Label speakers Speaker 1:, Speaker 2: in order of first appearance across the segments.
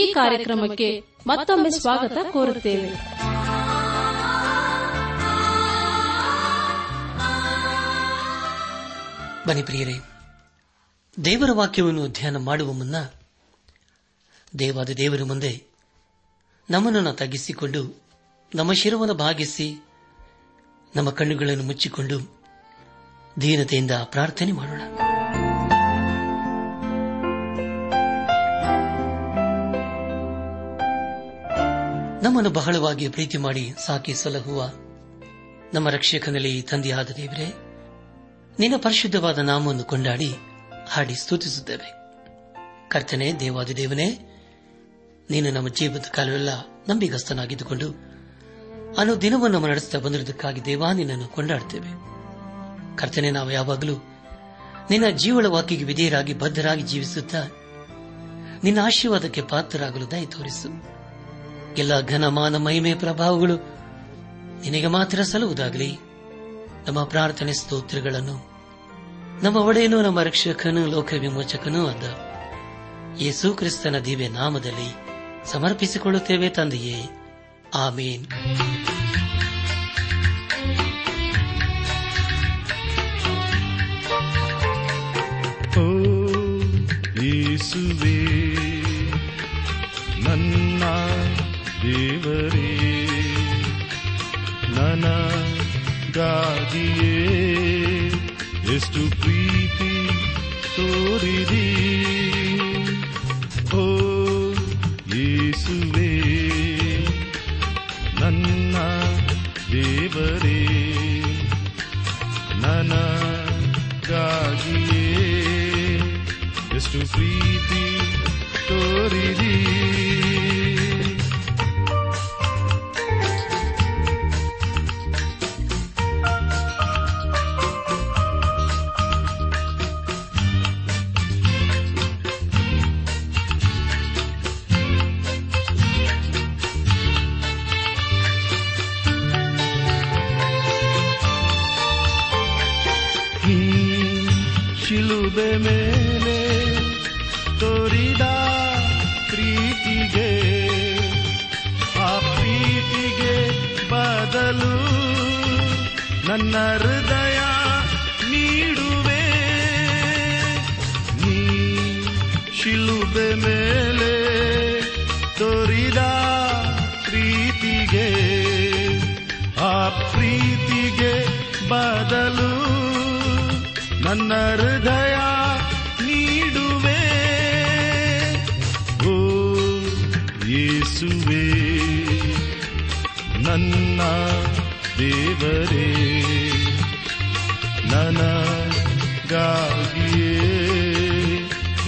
Speaker 1: ಈ ಕಾರ್ಯಕ್ರಮಕ್ಕೆ ಮತ್ತೊಮ್ಮೆ ಸ್ವಾಗತ ಕೋರುತ್ತೇವೆ
Speaker 2: ಬನ್ನಿ ಪ್ರಿಯರೇ ದೇವರ ವಾಕ್ಯವನ್ನು ಅಧ್ಯಯನ ಮಾಡುವ ಮುನ್ನ ದೇವಾದ ದೇವರ ಮುಂದೆ ನಮ್ಮನ್ನು ತಗ್ಗಿಸಿಕೊಂಡು ನಮ್ಮ ಶಿರವನ್ನು ಭಾಗಿಸಿ ನಮ್ಮ ಕಣ್ಣುಗಳನ್ನು ಮುಚ್ಚಿಕೊಂಡು ದೀನತೆಯಿಂದ ಪ್ರಾರ್ಥನೆ ಮಾಡೋಣ ನಮ್ಮನ್ನು ಬಹಳವಾಗಿ ಪ್ರೀತಿ ಮಾಡಿ ಸಾಕಿ ಸಲಹುವ ನಮ್ಮ ರಕ್ಷಕನಲ್ಲಿ ತಂದೆಯಾದ ದೇವರೇ ನಿನ್ನ ಪರಿಶುದ್ಧವಾದ ನಾಮವನ್ನು ಕೊಂಡಾಡಿ ಹಾಡಿ ಸ್ತುತಿಸುತ್ತೇವೆ ಕರ್ತನೆ ದೇವಾದಿ ದೇವನೇ ನೀನು ನಮ್ಮ ಜೀವದ ಕಾಲವೆಲ್ಲ ನಂಬಿಗಸ್ತನಾಗಿದ್ದುಕೊಂಡು ಅನು ದಿನವನ್ನು ನಮ್ಮ ನಡೆಸುತ್ತಾ ಬಂದಿರುವುದಕ್ಕಾಗಿ ದೇವಾ ನಿನ್ನನ್ನು ಕೊಂಡಾಡುತ್ತೇವೆ ಕರ್ತನೆ ನಾವು ಯಾವಾಗಲೂ ನಿನ್ನ ಜೀವಳ ವಾಕಿಗೆ ವಿಧೇಯರಾಗಿ ಬದ್ಧರಾಗಿ ಜೀವಿಸುತ್ತಾ ನಿನ್ನ ಆಶೀರ್ವಾದಕ್ಕೆ ಪಾತ್ರರಾಗಲು ದಯ ತೋರಿಸು ಎಲ್ಲ ಘನಮಾನ ಮಹಿಮೆ ಪ್ರಭಾವಗಳು ನಿನಗೆ ಮಾತ್ರ ಸಲ್ಲುವುದಾಗಲಿ ನಮ್ಮ ಪ್ರಾರ್ಥನೆ ಸ್ತೋತ್ರಗಳನ್ನು ನಮ್ಮ ಒಡೆಯನು ನಮ್ಮ ರಕ್ಷಕನು ಲೋಕ ವಿಮೋಚಕನೂ ಅದ ಯೇಸು ಕ್ರಿಸ್ತನ ದಿವ್ಯ ನಾಮದಲ್ಲಿ ಸಮರ್ಪಿಸಿಕೊಳ್ಳುತ್ತೇವೆ ತಂದೆಯೇ ಆಮೇನ್
Speaker 3: ತೋರಿರಿ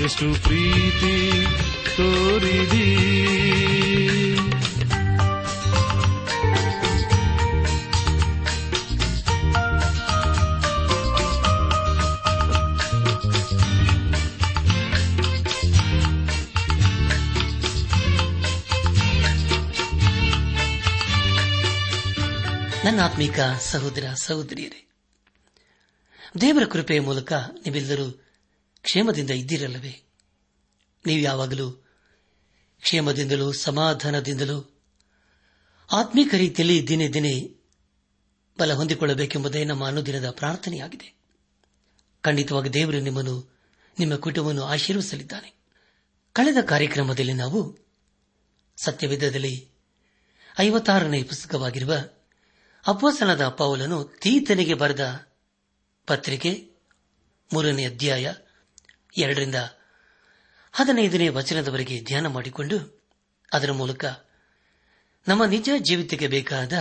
Speaker 3: ಎಷ್ಟು ಪ್ರೀತಿ ತೋರಿದಿ ನನ್ನ
Speaker 2: ಆತ್ಮೀಕ ಸಹೋದರ ಸಹೋದರಿಯರೇ ದೇವರ ಕೃಪೆಯ ಮೂಲಕ ನೀವೆಲ್ಲರೂ ಕ್ಷೇಮದಿಂದ ಇದ್ದಿರಲ್ಲವೇ ನೀವು ಯಾವಾಗಲೂ ಕ್ಷೇಮದಿಂದಲೂ ಸಮಾಧಾನದಿಂದಲೂ ಆತ್ಮೀಕ ರೀತಿಯಲ್ಲಿ ದಿನೇ ದಿನೇ ಬಲ ಹೊಂದಿಕೊಳ್ಳಬೇಕೆಂಬುದೇ ನಮ್ಮ ಅನುದಿನದ ಪ್ರಾರ್ಥನೆಯಾಗಿದೆ ಖಂಡಿತವಾಗಿ ದೇವರು ನಿಮ್ಮನ್ನು ನಿಮ್ಮ ಕುಟುಂಬವನ್ನು ಆಶೀರ್ವಿಸಲಿದ್ದಾನೆ ಕಳೆದ ಕಾರ್ಯಕ್ರಮದಲ್ಲಿ ನಾವು ಸತ್ಯವಿಧದಲ್ಲಿ ಐವತ್ತಾರನೇ ಪುಸ್ತಕವಾಗಿರುವ ಅಪ್ಪಸನದ ಪೌಲನು ತೀತನಿಗೆ ಬರೆದ ಪತ್ರಿಕೆ ಮೂರನೇ ಅಧ್ಯಾಯ ಎರಡರಿಂದ ಹದಿನೈದನೇ ವಚನದವರೆಗೆ ಧ್ಯಾನ ಮಾಡಿಕೊಂಡು ಅದರ ಮೂಲಕ ನಮ್ಮ ನಿಜ ಜೀವಿತಕ್ಕೆ ಬೇಕಾದ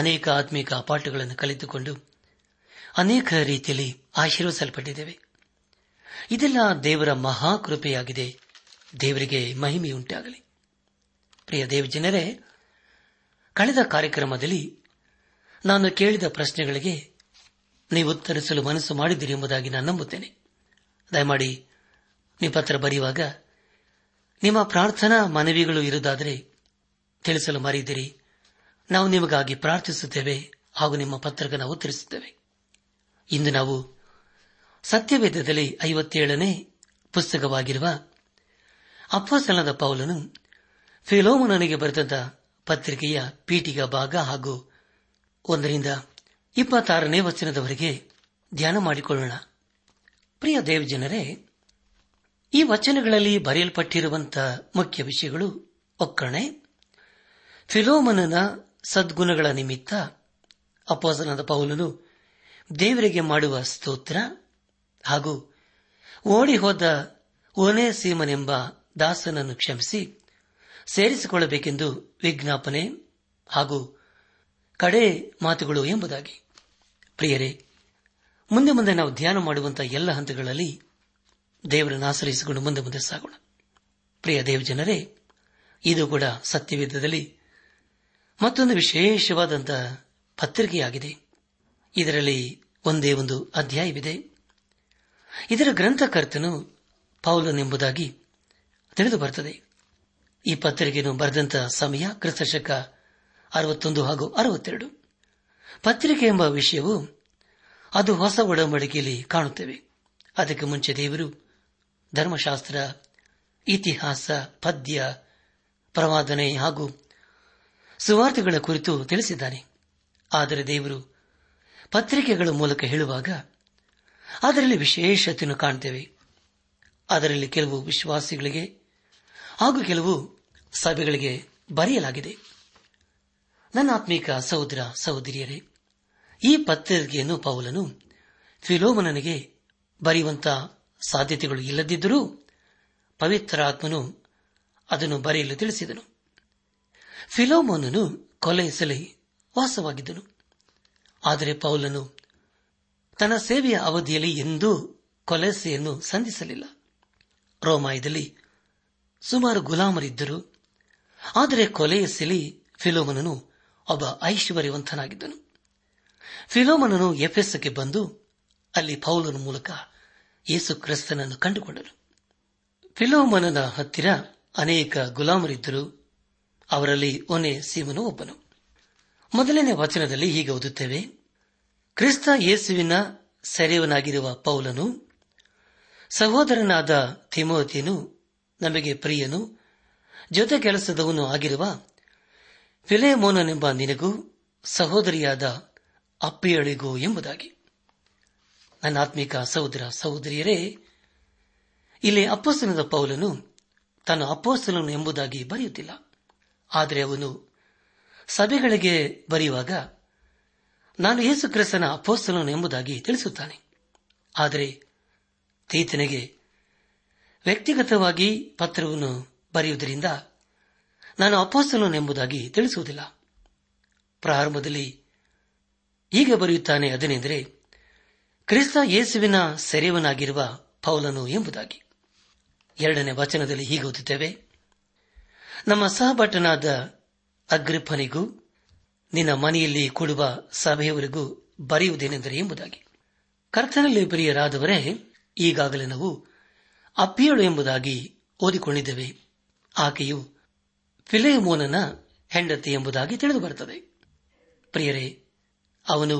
Speaker 2: ಅನೇಕ ಆತ್ಮೀಕ ಪಾಠಗಳನ್ನು ಕಲಿತುಕೊಂಡು ಅನೇಕ ರೀತಿಯಲ್ಲಿ ಆಶೀರ್ವಿಸಲ್ಪಟ್ಟಿದ್ದೇವೆ ಇದೆಲ್ಲ ದೇವರ ಮಹಾಕೃಪೆಯಾಗಿದೆ ದೇವರಿಗೆ ಮಹಿಮೆಯುಂಟಾಗಲಿ ಪ್ರಿಯ ದೇವಜನರೇ ಕಳೆದ ಕಾರ್ಯಕ್ರಮದಲ್ಲಿ ನಾನು ಕೇಳಿದ ಪ್ರಶ್ನೆಗಳಿಗೆ ನೀವು ಉತ್ತರಿಸಲು ಮನಸ್ಸು ಮಾಡಿದ್ದೀರಿ ಎಂಬುದಾಗಿ ನಾನು ನಂಬುತ್ತೇನೆ ದಯಮಾಡಿ ನಿಮ್ಮ ಪತ್ರ ಬರೆಯುವಾಗ ನಿಮ್ಮ ಪ್ರಾರ್ಥನಾ ಮನವಿಗಳು ಇರುವುದಾದರೆ ತಿಳಿಸಲು ಮರೆಯದಿರಿ ನಾವು ನಿಮಗಾಗಿ ಪ್ರಾರ್ಥಿಸುತ್ತೇವೆ ಹಾಗೂ ನಿಮ್ಮ ಪತ್ರಕ್ಕೆ ನಾವು ತಿಳಿಸುತ್ತೇವೆ ಇಂದು ನಾವು ಸತ್ಯವೇದದಲ್ಲಿ ಐವತ್ತೇಳನೇ ಪುಸ್ತಕವಾಗಿರುವ ಅಪ್ಪಸಲದ ಪೌಲನು ಫಿಲೋಮನನಿಗೆ ಬರೆದಂತ ಪತ್ರಿಕೆಯ ಪೀಠಿಗ ಭಾಗ ಹಾಗೂ ಒಂದರಿಂದ ಇಪ್ಪತ್ತಾರನೇ ವಚನದವರೆಗೆ ಧ್ಯಾನ ಮಾಡಿಕೊಳ್ಳೋಣ ಪ್ರಿಯ ದೇವಜನರೇ ಈ ವಚನಗಳಲ್ಲಿ ಬರೆಯಲ್ಪಟ್ಟರುವಂತಹ ಮುಖ್ಯ ವಿಷಯಗಳು ಒಕ್ಕಣೆ ಫಿಲೋಮನನ ಸದ್ಗುಣಗಳ ನಿಮಿತ್ತ ಅಪೋಸನದ ಪೌಲನು ದೇವರಿಗೆ ಮಾಡುವ ಸ್ತೋತ್ರ ಹಾಗೂ ಓಡಿ ಹೋದ ಓನೇ ಸೀಮನೆಂಬ ದಾಸನನ್ನು ಕ್ಷಮಿಸಿ ಸೇರಿಸಿಕೊಳ್ಳಬೇಕೆಂದು ವಿಜ್ಞಾಪನೆ ಹಾಗೂ ಕಡೆ ಮಾತುಗಳು ಎಂಬುದಾಗಿ ಪ್ರಿಯರೇ ಮುಂದೆ ಮುಂದೆ ನಾವು ಧ್ಯಾನ ಮಾಡುವಂತಹ ಎಲ್ಲ ಹಂತಗಳಲ್ಲಿ ದೇವರನ್ನು ಆಶ್ರಯಿಸಿಕೊಂಡು ಮುಂದೆ ಮುಂದೆ ಸಾಗೋಣ ಪ್ರಿಯ ದೇವ ಜನರೇ ಇದು ಕೂಡ ಸತ್ಯವೇದದಲ್ಲಿ ಮತ್ತೊಂದು ವಿಶೇಷವಾದಂತಹ ಪತ್ರಿಕೆಯಾಗಿದೆ ಇದರಲ್ಲಿ ಒಂದೇ ಒಂದು ಅಧ್ಯಾಯವಿದೆ ಇದರ ಗ್ರಂಥಕರ್ತನು ಪೌಲನೆಂಬುದಾಗಿ ತಿಳಿದು ಬರುತ್ತದೆ ಈ ಪತ್ರಿಕೆಯನ್ನು ಬರೆದಂತಹ ಸಮಯ ಕ್ರಿಸ್ತಶಕ ಅರವತ್ತೊಂದು ಹಾಗೂ ಅರವತ್ತೆರಡು ಪತ್ರಿಕೆ ಎಂಬ ವಿಷಯವು ಅದು ಹೊಸ ಒಡಂಬಡಿಕೆಯಲ್ಲಿ ಕಾಣುತ್ತೇವೆ ಅದಕ್ಕೆ ಮುಂಚೆ ದೇವರು ಧರ್ಮಶಾಸ್ತ್ರ ಇತಿಹಾಸ ಪದ್ಯ ಪ್ರವಾದನೆ ಹಾಗೂ ಸುವಾರ್ತೆಗಳ ಕುರಿತು ತಿಳಿಸಿದ್ದಾನೆ ಆದರೆ ದೇವರು ಪತ್ರಿಕೆಗಳ ಮೂಲಕ ಹೇಳುವಾಗ ಅದರಲ್ಲಿ ವಿಶೇಷತೆಯನ್ನು ಕಾಣುತ್ತೇವೆ ಅದರಲ್ಲಿ ಕೆಲವು ವಿಶ್ವಾಸಿಗಳಿಗೆ ಹಾಗೂ ಕೆಲವು ಸಭೆಗಳಿಗೆ ಬರೆಯಲಾಗಿದೆ ನನ್ನ ಆತ್ಮೀಕ ಸಹೋದರ ಸಹೋದರಿಯರೇ ಈ ಪತ್ರಿಕೆಯನ್ನು ಪೌಲನು ಫಿಲೋಮನನಿಗೆ ಬರೆಯುವಂತಹ ಸಾಧ್ಯತೆಗಳು ಇಲ್ಲದಿದ್ದರೂ ಪವಿತ್ರಾತ್ಮನು ಅದನ್ನು ಬರೆಯಲು ತಿಳಿಸಿದನು ಫಿಲೋಮೋನನು ಕೊಲೆಯಿಸಲಿ ವಾಸವಾಗಿದ್ದನು ಆದರೆ ಪೌಲನು ತನ್ನ ಸೇವೆಯ ಅವಧಿಯಲ್ಲಿ ಎಂದೂ ಕೊಲೆಸೆಯನ್ನು ಸಂಧಿಸಲಿಲ್ಲ ರೋಮಾಯದಲ್ಲಿ ಸುಮಾರು ಗುಲಾಮರಿದ್ದರು ಆದರೆ ಕೊಲೆಯಸಲಿ ಫಿಲೋಮನನು ಒಬ್ಬ ಐಶ್ವರ್ಯವಂತನಾಗಿದ್ದನು ಫಿಲೋಮನನು ಎಫೆಸಕ್ಕೆ ಬಂದು ಅಲ್ಲಿ ಪೌಲನ ಮೂಲಕ ಯೇಸು ಕ್ರಿಸ್ತನನ್ನು ಕಂಡುಕೊಂಡನು ಫಿಲೋಮನನ ಹತ್ತಿರ ಅನೇಕ ಗುಲಾಮರಿದ್ದರು ಅವರಲ್ಲಿ ಒನೆ ಸೀಮನು ಒಬ್ಬನು ಮೊದಲನೇ ವಚನದಲ್ಲಿ ಹೀಗೆ ಓದುತ್ತೇವೆ ಕ್ರಿಸ್ತ ಯೇಸುವಿನ ಸೆರೆಯವನಾಗಿರುವ ಪೌಲನು ಸಹೋದರನಾದ ಥಿಮೋತಿಯನು ನಮಗೆ ಪ್ರಿಯನು ಜೊತೆ ಕೆಲಸದವನು ಆಗಿರುವ ಫಿಲೇಮೋನನೆಂಬ ನಿನಗೂ ಸಹೋದರಿಯಾದ ಅಪ್ಪಿಯಳಿಗೋ ಎಂಬುದಾಗಿ ನನ್ನ ಆತ್ಮಿಕ ಸಹೋದರ ಸಹೋದರಿಯರೇ ಇಲ್ಲಿ ಅಪ್ಪಸ್ತನದ ಪೌಲನು ತನ್ನ ಅಪ್ಪಸ್ತನನು ಎಂಬುದಾಗಿ ಬರೆಯುತ್ತಿಲ್ಲ ಆದರೆ ಅವನು ಸಭೆಗಳಿಗೆ ಬರೆಯುವಾಗ ನಾನು ಯೇಸು ಕ್ರಿಸ್ತನ ಅಪ್ಪೋಸ್ತಲನು ಎಂಬುದಾಗಿ ತಿಳಿಸುತ್ತಾನೆ ಆದರೆ ತೀತನಿಗೆ ವ್ಯಕ್ತಿಗತವಾಗಿ ಪತ್ರವನ್ನು ಬರೆಯುವುದರಿಂದ ನಾನು ಅಪ್ಪೋಸ್ತಲನು ಎಂಬುದಾಗಿ ತಿಳಿಸುವುದಿಲ್ಲ ಪ್ರಾರಂಭದಲ್ಲಿ ಈಗ ಬರೆಯುತ್ತಾನೆ ಅದನೆಂದರೆ ಕ್ರಿಸ್ತ ಯೇಸುವಿನ ಸೆರೆಯವನಾಗಿರುವ ಪೌಲನು ಎಂಬುದಾಗಿ ಎರಡನೇ ವಚನದಲ್ಲಿ ಹೀಗೆ ಓದುತ್ತೇವೆ ನಮ್ಮ ಸಹಭಟನಾದ ಅಗ್ರಿಪ್ಪನಿಗೂ ನಿನ್ನ ಮನೆಯಲ್ಲಿ ಕೊಡುವ ಸಭೆಯವರಿಗೂ ಬರೆಯುವುದೇನೆಂದರೆ ಎಂಬುದಾಗಿ ಕರ್ತನಲ್ಲಿ ಪ್ರಿಯರಾದವರೇ ಈಗಾಗಲೇ ನಾವು ಅಪ್ಪಿಯಳು ಎಂಬುದಾಗಿ ಓದಿಕೊಂಡಿದ್ದೇವೆ ಆಕೆಯು ಫಿಲೇಮೋನನ ಹೆಂಡತಿ ಎಂಬುದಾಗಿ ತಿಳಿದು ಪ್ರಿಯರೇ ಅವನು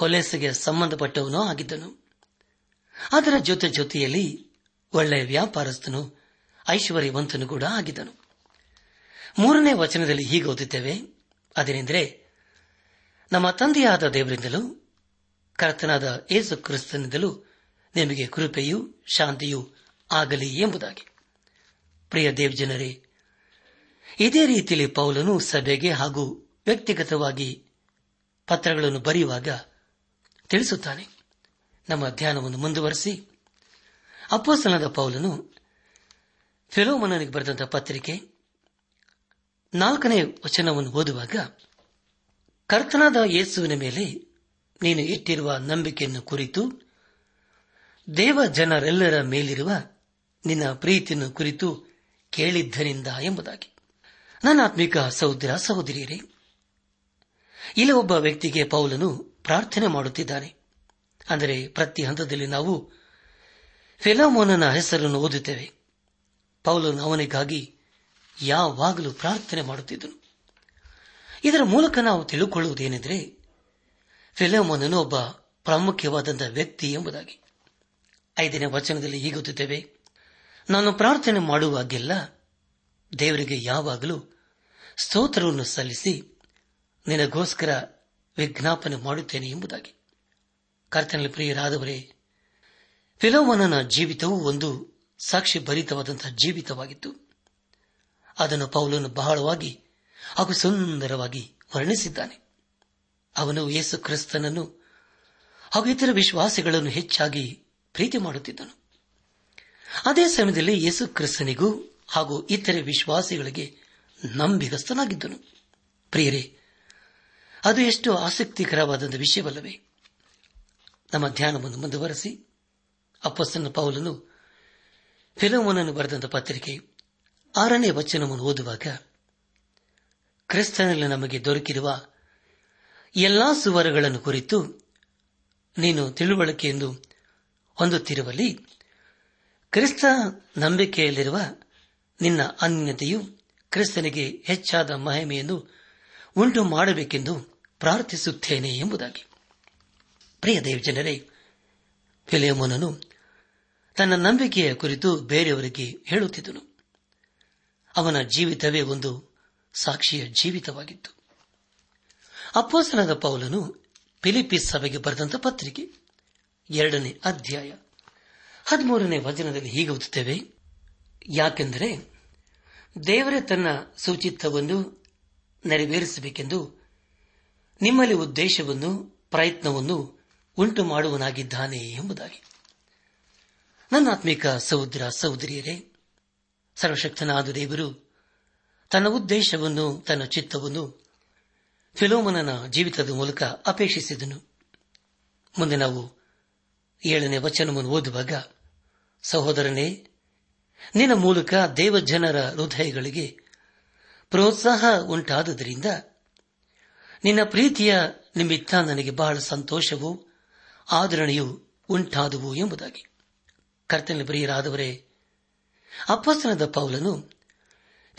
Speaker 2: ಕೊಲೆಸಿಗೆ ಸಂಬಂಧಪಟ್ಟವನೋ ಆಗಿದ್ದನು ಅದರ ಜೊತೆ ಜೊತೆಯಲ್ಲಿ ಒಳ್ಳೆಯ ವ್ಯಾಪಾರಸ್ಥನು ಐಶ್ವರ್ಯವಂತನು ಕೂಡ ಆಗಿದ್ದನು ಮೂರನೇ ವಚನದಲ್ಲಿ ಹೀಗೆ ಓದುತ್ತೇವೆ ಅದೇನೆಂದರೆ ನಮ್ಮ ತಂದೆಯಾದ ದೇವರಿಂದಲೂ ಕರ್ತನಾದ ಯೇಸು ಕ್ರಿಸ್ತನಿಂದಲೂ ನಿಮಗೆ ಕೃಪೆಯೂ ಶಾಂತಿಯೂ ಆಗಲಿ ಎಂಬುದಾಗಿ ಪ್ರಿಯ ಜನರೇ ಇದೇ ರೀತಿಯಲ್ಲಿ ಪೌಲನು ಸಭೆಗೆ ಹಾಗೂ ವ್ಯಕ್ತಿಗತವಾಗಿ ಪತ್ರಗಳನ್ನು ಬರೆಯುವಾಗ ತಿಳಿಸುತ್ತಾನೆ ನಮ್ಮ ಧ್ಯಾನವನ್ನು ಮುಂದುವರೆಸಿ ಅಪ್ಪಸ್ತನದ ಪೌಲನು ಫೆಲೋಮನನಿಗೆ ಬರೆದಂತಹ ಪತ್ರಿಕೆ ನಾಲ್ಕನೇ ವಚನವನ್ನು ಓದುವಾಗ ಕರ್ತನಾದ ಯೇಸುವಿನ ಮೇಲೆ ನೀನು ಇಟ್ಟಿರುವ ನಂಬಿಕೆಯನ್ನು ಕುರಿತು ದೇವ ಜನರೆಲ್ಲರ ಮೇಲಿರುವ ನಿನ್ನ ಪ್ರೀತಿಯನ್ನು ಕುರಿತು ಕೇಳಿದ್ದರಿಂದ ಎಂಬುದಾಗಿ ನನ್ನ ಆತ್ಮಿಕ ಸಹೋದರ ಸಹೋದರಿಯರೇ ಇಲ್ಲಿ ಒಬ್ಬ ವ್ಯಕ್ತಿಗೆ ಪೌಲನು ಪ್ರಾರ್ಥನೆ ಮಾಡುತ್ತಿದ್ದಾನೆ ಅಂದರೆ ಪ್ರತಿ ಹಂತದಲ್ಲಿ ನಾವು ಫೆಲೋಮೋನನ ಹೆಸರನ್ನು ಓದುತ್ತೇವೆ ಪೌಲನು ಅವನಿಗಾಗಿ ಯಾವಾಗಲೂ ಪ್ರಾರ್ಥನೆ ಮಾಡುತ್ತಿದ್ದನು ಇದರ ಮೂಲಕ ನಾವು ತಿಳಿದುಕೊಳ್ಳುವುದೇನೆಂದರೆ ಫೆಲಾಮೋನನು ಒಬ್ಬ ಪ್ರಾಮುಖ್ಯವಾದಂತಹ ವ್ಯಕ್ತಿ ಎಂಬುದಾಗಿ ಐದನೇ ವಚನದಲ್ಲಿ ಹೀಗುತ್ತೇವೆ ನಾನು ಪ್ರಾರ್ಥನೆ ಮಾಡುವಾಗೆಲ್ಲ ದೇವರಿಗೆ ಯಾವಾಗಲೂ ಸ್ತೋತ್ರವನ್ನು ಸಲ್ಲಿಸಿ ನಿನಗೋಸ್ಕರ ವಿಜ್ಞಾಪನೆ ಮಾಡುತ್ತೇನೆ ಎಂಬುದಾಗಿ ಕರ್ತನಲ್ಲಿ ಪ್ರಿಯರಾದವರೇ ಫಿಲೋಮನನ ಜೀವಿತವು ಒಂದು ಸಾಕ್ಷಿ ಭರಿತವಾದಂತಹ ಜೀವಿತವಾಗಿತ್ತು ಅದನ್ನು ಪೌಲನು ಬಹಳವಾಗಿ ಹಾಗೂ ಸುಂದರವಾಗಿ ವರ್ಣಿಸಿದ್ದಾನೆ ಅವನು ಯೇಸು ಕ್ರಿಸ್ತನನ್ನು ಹಾಗೂ ಇತರ ವಿಶ್ವಾಸಿಗಳನ್ನು ಹೆಚ್ಚಾಗಿ ಪ್ರೀತಿ ಮಾಡುತ್ತಿದ್ದನು ಅದೇ ಸಮಯದಲ್ಲಿ ಯೇಸು ಕ್ರಿಸ್ತನಿಗೂ ಹಾಗೂ ಇತರೆ ವಿಶ್ವಾಸಿಗಳಿಗೆ ನಂಬಿಗಸ್ತನಾಗಿದ್ದನು ಪ್ರಿಯರೇ ಅದು ಎಷ್ಟು ಆಸಕ್ತಿಕರವಾದ ವಿಷಯವಲ್ಲವೇ ನಮ್ಮ ಧ್ಯಾನವನ್ನು ಮುಂದುವರೆಸಿ ಅಪ್ಪಸ್ಸನ್ನು ಪೌಲನು ಫಿಲೋಮನನ್ನು ಬರೆದಂಥ ಪತ್ರಿಕೆ ಆರನೇ ವಚನವನ್ನು ಓದುವಾಗ ಕ್ರಿಸ್ತನಲ್ಲಿ ನಮಗೆ ದೊರಕಿರುವ ಎಲ್ಲಾ ಸುವರಗಳನ್ನು ಕುರಿತು ನೀನು ತಿಳುವಳಿಕೆಯನ್ನು ಹೊಂದುತ್ತಿರುವಲ್ಲಿ ಕ್ರಿಸ್ತ ನಂಬಿಕೆಯಲ್ಲಿರುವ ನಿನ್ನ ಅನ್ಯತೆಯು ಕ್ರಿಸ್ತನಿಗೆ ಹೆಚ್ಚಾದ ಮಹಿಮೆಯನ್ನು ಉಂಟು ಮಾಡಬೇಕೆಂದು ಪ್ರಾರ್ಥಿಸುತ್ತೇನೆ ಎಂಬುದಾಗಿ ಪ್ರಿಯ ಜನರೇ ಫಿಲೇಮೋನನು ತನ್ನ ನಂಬಿಕೆಯ ಕುರಿತು ಬೇರೆಯವರಿಗೆ ಹೇಳುತ್ತಿದ್ದನು ಅವನ ಜೀವಿತವೇ ಒಂದು ಸಾಕ್ಷಿಯ ಜೀವಿತವಾಗಿತ್ತು ಅಪ್ಪೋಸನಾದ ಪೌಲನು ಫಿಲಿಪೀಸ್ ಸಭೆಗೆ ಬರೆದಂತ ಪತ್ರಿಕೆ ಎರಡನೇ ಅಧ್ಯಾಯ ಹದಿಮೂರನೇ ವಚನದಲ್ಲಿ ಹೀಗೆ ಓದುತ್ತೇವೆ ಯಾಕೆಂದರೆ ದೇವರೇ ತನ್ನ ಶುಚಿತ್ವವನ್ನು ನೆರವೇರಿಸಬೇಕೆಂದು ನಿಮ್ಮಲ್ಲಿ ಉದ್ದೇಶವನ್ನು ಪ್ರಯತ್ನವನ್ನು ಉಂಟು ಮಾಡುವನಾಗಿದ್ದಾನೆ ಎಂಬುದಾಗಿ ನನ್ನ ಆತ್ಮಿಕ ಸಹೋದರ ಸಹೋದರಿಯರೇ ಸರ್ವಶಕ್ತನಾದ ದೇವರು ತನ್ನ ಉದ್ದೇಶವನ್ನು ತನ್ನ ಚಿತ್ತವನ್ನು ಫಿಲೋಮನನ ಜೀವಿತದ ಮೂಲಕ ಅಪೇಕ್ಷಿಸಿದನು ಮುಂದೆ ನಾವು ಏಳನೇ ವಚನವನ್ನು ಓದುವಾಗ ಸಹೋದರನೇ ನಿನ್ನ ಮೂಲಕ ದೇವಜನರ ಹೃದಯಗಳಿಗೆ ಪ್ರೋತ್ಸಾಹ ಉಂಟಾದುದರಿಂದ ನಿನ್ನ ಪ್ರೀತಿಯ ನಿಮಿತ್ತ ನನಗೆ ಬಹಳ ಸಂತೋಷವೂ ಆಧರಣೆಯು ಉಂಟಾದುವು ಎಂಬುದಾಗಿ ಕರ್ತನ ಪ್ರಿಯರಾದವರೇ ಅಪ್ಪಸ್ತನದ ಪೌಲನು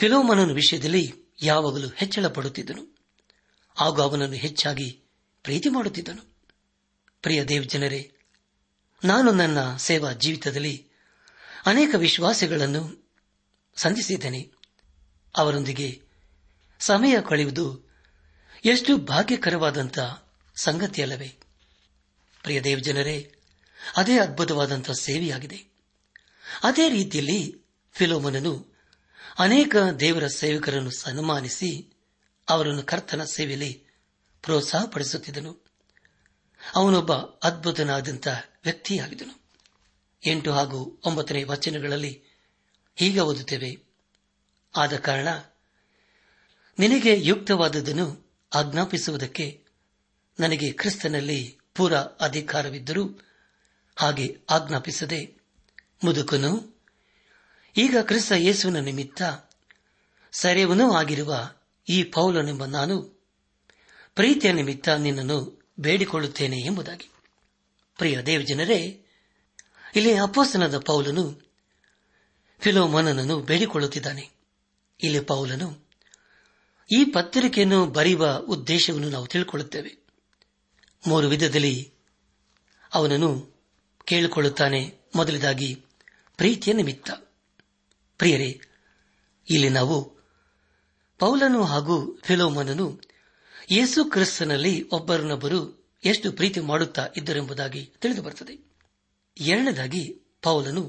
Speaker 2: ಫಿಲೋಮನನ ವಿಷಯದಲ್ಲಿ ಯಾವಾಗಲೂ ಹೆಚ್ಚಳ ಪಡುತ್ತಿದ್ದನು ಹಾಗೂ ಅವನನ್ನು ಹೆಚ್ಚಾಗಿ ಪ್ರೀತಿ ಮಾಡುತ್ತಿದ್ದನು ಪ್ರಿಯ ಜನರೇ ನಾನು ನನ್ನ ಸೇವಾ ಜೀವಿತದಲ್ಲಿ ಅನೇಕ ವಿಶ್ವಾಸಗಳನ್ನು ಸಂಧಿಸಿದ್ದೇನೆ ಅವರೊಂದಿಗೆ ಸಮಯ ಕಳೆಯುವುದು ಎಷ್ಟು ಭಾಗ್ಯಕರವಾದಂಥ ಸಂಗತಿಯಲ್ಲವೇ ಪ್ರಿಯ ದೇವಜನರೇ ಅದೇ ಅದ್ಭುತವಾದಂಥ ಸೇವೆಯಾಗಿದೆ ಅದೇ ರೀತಿಯಲ್ಲಿ ಫಿಲೋಮನನು ಅನೇಕ ದೇವರ ಸೇವಕರನ್ನು ಸನ್ಮಾನಿಸಿ ಅವರನ್ನು ಕರ್ತನ ಸೇವೆಯಲ್ಲಿ ಪ್ರೋತ್ಸಾಹಪಡಿಸುತ್ತಿದ್ದನು ಅವನೊಬ್ಬ ಅದ್ಭುತನಾದಂಥ ವ್ಯಕ್ತಿಯಾಗಿದ್ದನು ಎಂಟು ಹಾಗೂ ಒಂಬತ್ತನೇ ವಚನಗಳಲ್ಲಿ ಹೀಗೆ ಓದುತ್ತೇವೆ ಆದ ಕಾರಣ ನಿನಗೆ ಯುಕ್ತವಾದದನ್ನು ಆಜ್ಞಾಪಿಸುವುದಕ್ಕೆ ನನಗೆ ಕ್ರಿಸ್ತನಲ್ಲಿ ಪೂರ ಅಧಿಕಾರವಿದ್ದರೂ ಹಾಗೆ ಆಜ್ಞಾಪಿಸದೆ ಮುದುಕನು ಈಗ ಕ್ರಿಸ್ತ ಯೇಸುವಿನ ನಿಮಿತ್ತ ಸರೆಯವನೂ ಆಗಿರುವ ಈ ಪೌಲನೆಂಬ ನಾನು ಪ್ರೀತಿಯ ನಿಮಿತ್ತ ನಿನ್ನನ್ನು ಬೇಡಿಕೊಳ್ಳುತ್ತೇನೆ ಎಂಬುದಾಗಿ ಪ್ರಿಯ ದೇವಜನರೇ ಇಲ್ಲಿ ಅಪೋಸನದ ಪೌಲನು ಫಿಲೋಮನನನ್ನು ಬೇಡಿಕೊಳ್ಳುತ್ತಿದ್ದಾನೆ ಇಲ್ಲಿ ಪೌಲನು ಈ ಪತ್ರಿಕೆಯನ್ನು ಬರೆಯುವ ಉದ್ದೇಶವನ್ನು ನಾವು ತಿಳ್ಕೊಳ್ಳುತ್ತೇವೆ ಮೂರು ವಿಧದಲ್ಲಿ ಅವನನ್ನು ಕೇಳಿಕೊಳ್ಳುತ್ತಾನೆ ಮೊದಲಾಗಿ ಪ್ರೀತಿಯ ನಿಮಿತ್ತ ಪ್ರಿಯರೇ ಇಲ್ಲಿ ನಾವು ಪೌಲನು ಹಾಗೂ ಫಿಲೋಮನನು ಯೇಸು ಕ್ರಿಸ್ತನಲ್ಲಿ ಒಬ್ಬರನ್ನೊಬ್ಬರು ಎಷ್ಟು ಪ್ರೀತಿ ಮಾಡುತ್ತಾ ಇದ್ದರೆಂಬುದಾಗಿ ತಿಳಿದು ಬರುತ್ತದೆ ಎರಡನೇದಾಗಿ ಪೌಲನು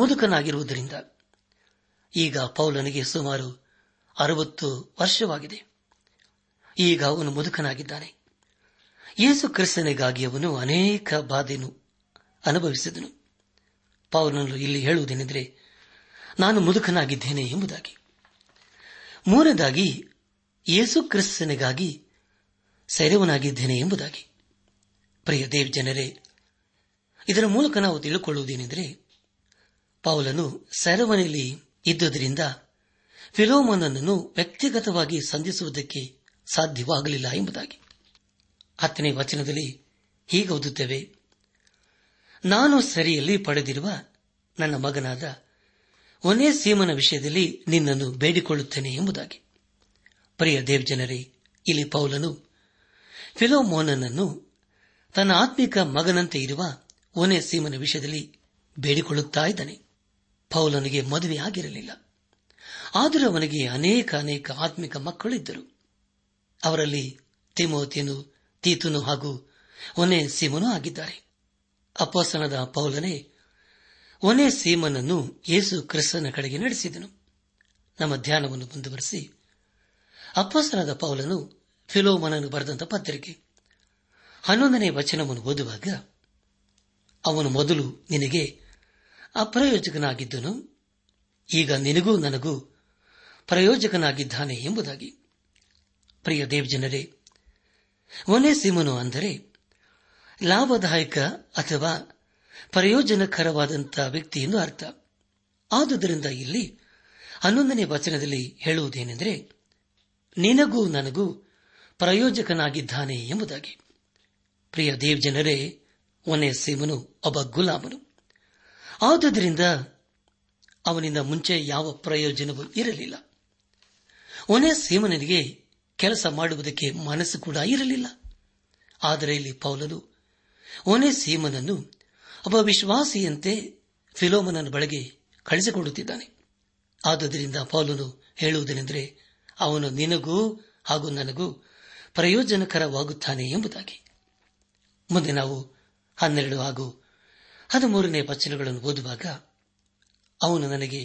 Speaker 2: ಮುದುಕನಾಗಿರುವುದರಿಂದ ಈಗ ಪೌಲನಿಗೆ ಸುಮಾರು ಅರವತ್ತು ವರ್ಷವಾಗಿದೆ ಈಗ ಅವನು ಮುದುಕನಾಗಿದ್ದಾನೆ ಯೇಸು ಕ್ರಿಸ್ತನಿಗಾಗಿ ಅವನು ಅನೇಕ ಬಾಧೆಯನ್ನು ಅನುಭವಿಸಿದನು ಪೌಲನು ಇಲ್ಲಿ ಹೇಳುವುದೇನೆಂದರೆ ನಾನು ಮುದುಕನಾಗಿದ್ದೇನೆ ಎಂಬುದಾಗಿ ಮೂರನೇದಾಗಿ ಯೇಸು ಕ್ರಿಸ್ತನಿಗಾಗಿ ಸೆರೆವನಾಗಿದ್ದೇನೆ ಎಂಬುದಾಗಿ ಪ್ರಿಯ ದೇವ್ ಜನರೇ ಇದರ ಮೂಲಕ ನಾವು ತಿಳಿದುಕೊಳ್ಳುವುದೇನೆಂದರೆ ಪೌಲನು ಸೆರವನೆಯಲ್ಲಿ ಇದ್ದುದರಿಂದ ಫಿಲೋಮೋನನನ್ನು ವ್ಯಕ್ತಿಗತವಾಗಿ ಸಂಧಿಸುವುದಕ್ಕೆ ಸಾಧ್ಯವಾಗಲಿಲ್ಲ ಎಂಬುದಾಗಿ ಹತ್ತನೇ ವಚನದಲ್ಲಿ ಹೀಗೆ ಓದುತ್ತೇವೆ ನಾನು ಸರಿಯಲ್ಲಿ ಪಡೆದಿರುವ ನನ್ನ ಮಗನಾದ ಒನೇ ಸೀಮನ ವಿಷಯದಲ್ಲಿ ನಿನ್ನನ್ನು ಬೇಡಿಕೊಳ್ಳುತ್ತೇನೆ ಎಂಬುದಾಗಿ ಪ್ರಿಯ ದೇವಜನರೇ ಇಲ್ಲಿ ಪೌಲನು ಫಿಲೋಮೋನನನ್ನು ತನ್ನ ಆತ್ಮಿಕ ಮಗನಂತೆ ಇರುವ ಒನೇ ಸೀಮನ ವಿಷಯದಲ್ಲಿ ಬೇಡಿಕೊಳ್ಳುತ್ತಾ ಪೌಲನಿಗೆ ಮದುವೆ ಆದರೂ ಅವನಿಗೆ ಅನೇಕ ಅನೇಕ ಆತ್ಮಿಕ ಮಕ್ಕಳಿದ್ದರು ಅವರಲ್ಲಿ ತಿಮೋತಿಯನು ತೀತುನು ಹಾಗೂ ಒನೆ ಸೀಮನೂ ಆಗಿದ್ದಾರೆ ಅಪ್ಪಸನದ ಪೌಲನೆ ಒನೆ ಸೀಮನನ್ನು ಯೇಸು ಕ್ರಿಸ್ತನ ಕಡೆಗೆ ನಡೆಸಿದನು ನಮ್ಮ ಧ್ಯಾನವನ್ನು ಮುಂದುವರೆಸಿ ಅಪ್ಪಸನದ ಪೌಲನು ಫಿಲೋಮನನ್ನು ಬರೆದಂತಹ ಪತ್ರಿಕೆ ಹನ್ನೊಂದನೇ ವಚನವನ್ನು ಓದುವಾಗ ಅವನು ಮೊದಲು ನಿನಗೆ ಅಪ್ರಯೋಜಕನಾಗಿದ್ದನು ಈಗ ನಿನಗೂ ನನಗೂ ಪ್ರಯೋಜಕನಾಗಿದ್ದಾನೆ ಎಂಬುದಾಗಿ ಪ್ರಿಯ ಜನರೇ ಒನೇ ಸಿಮನು ಅಂದರೆ ಲಾಭದಾಯಕ ಅಥವಾ ಪ್ರಯೋಜನಕರವಾದಂಥ ವ್ಯಕ್ತಿ ಎಂದು ಅರ್ಥ ಆದುದರಿಂದ ಇಲ್ಲಿ ಹನ್ನೊಂದನೇ ವಚನದಲ್ಲಿ ಹೇಳುವುದೇನೆಂದರೆ ನಿನಗೂ ನನಗೂ ಪ್ರಯೋಜಕನಾಗಿದ್ದಾನೆ ಎಂಬುದಾಗಿ ಪ್ರಿಯ ಜನರೇ ಒನೇ ಸಿಮನು ಒಬ್ಬ ಗುಲಾಮನು ಆದುದರಿಂದ ಅವನಿಂದ ಮುಂಚೆ ಯಾವ ಪ್ರಯೋಜನವೂ ಇರಲಿಲ್ಲ ಒನೇ ಸೀಮನನಿಗೆ ಕೆಲಸ ಮಾಡುವುದಕ್ಕೆ ಮನಸ್ಸು ಕೂಡ ಇರಲಿಲ್ಲ ಆದರೆ ಇಲ್ಲಿ ಪೌಲನು ಒನೇ ಸೀಮನನ್ನು ಒಬ್ಬ ವಿಶ್ವಾಸಿಯಂತೆ ಫಿಲೋಮನನ ಬಳಿಗೆ ಕಳಿಸಿಕೊಡುತ್ತಿದ್ದಾನೆ ಆದುದರಿಂದ ಪೌಲನು ಹೇಳುವುದೇನೆಂದರೆ ಅವನು ನಿನಗೂ ಹಾಗೂ ನನಗೂ ಪ್ರಯೋಜನಕರವಾಗುತ್ತಾನೆ ಎಂಬುದಾಗಿ ಮುಂದೆ ನಾವು ಹನ್ನೆರಡು ಹಾಗೂ ಹದಿಮೂರನೇ ವಚನಗಳನ್ನು ಓದುವಾಗ ಅವನು ನನಗೆ